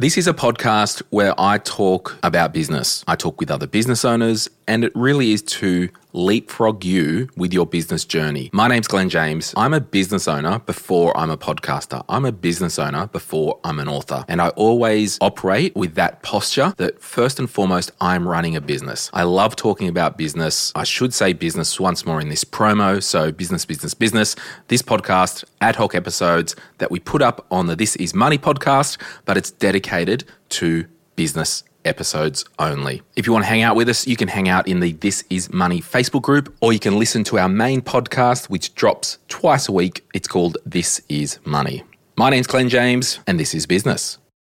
This is a podcast where I talk about business. I talk with other business owners, and it really is to leapfrog you with your business journey. My name's Glen James. I'm a business owner before I'm a podcaster. I'm a business owner before I'm an author. And I always operate with that posture that first and foremost, I'm running a business. I love talking about business. I should say business once more in this promo. So, business, business, business. This podcast, ad hoc episodes that we put up on the This Is Money podcast, but it's dedicated to business episodes only. If you want to hang out with us, you can hang out in the This Is Money Facebook group, or you can listen to our main podcast, which drops twice a week. It's called This Is Money. My name's Glen James, and this is business.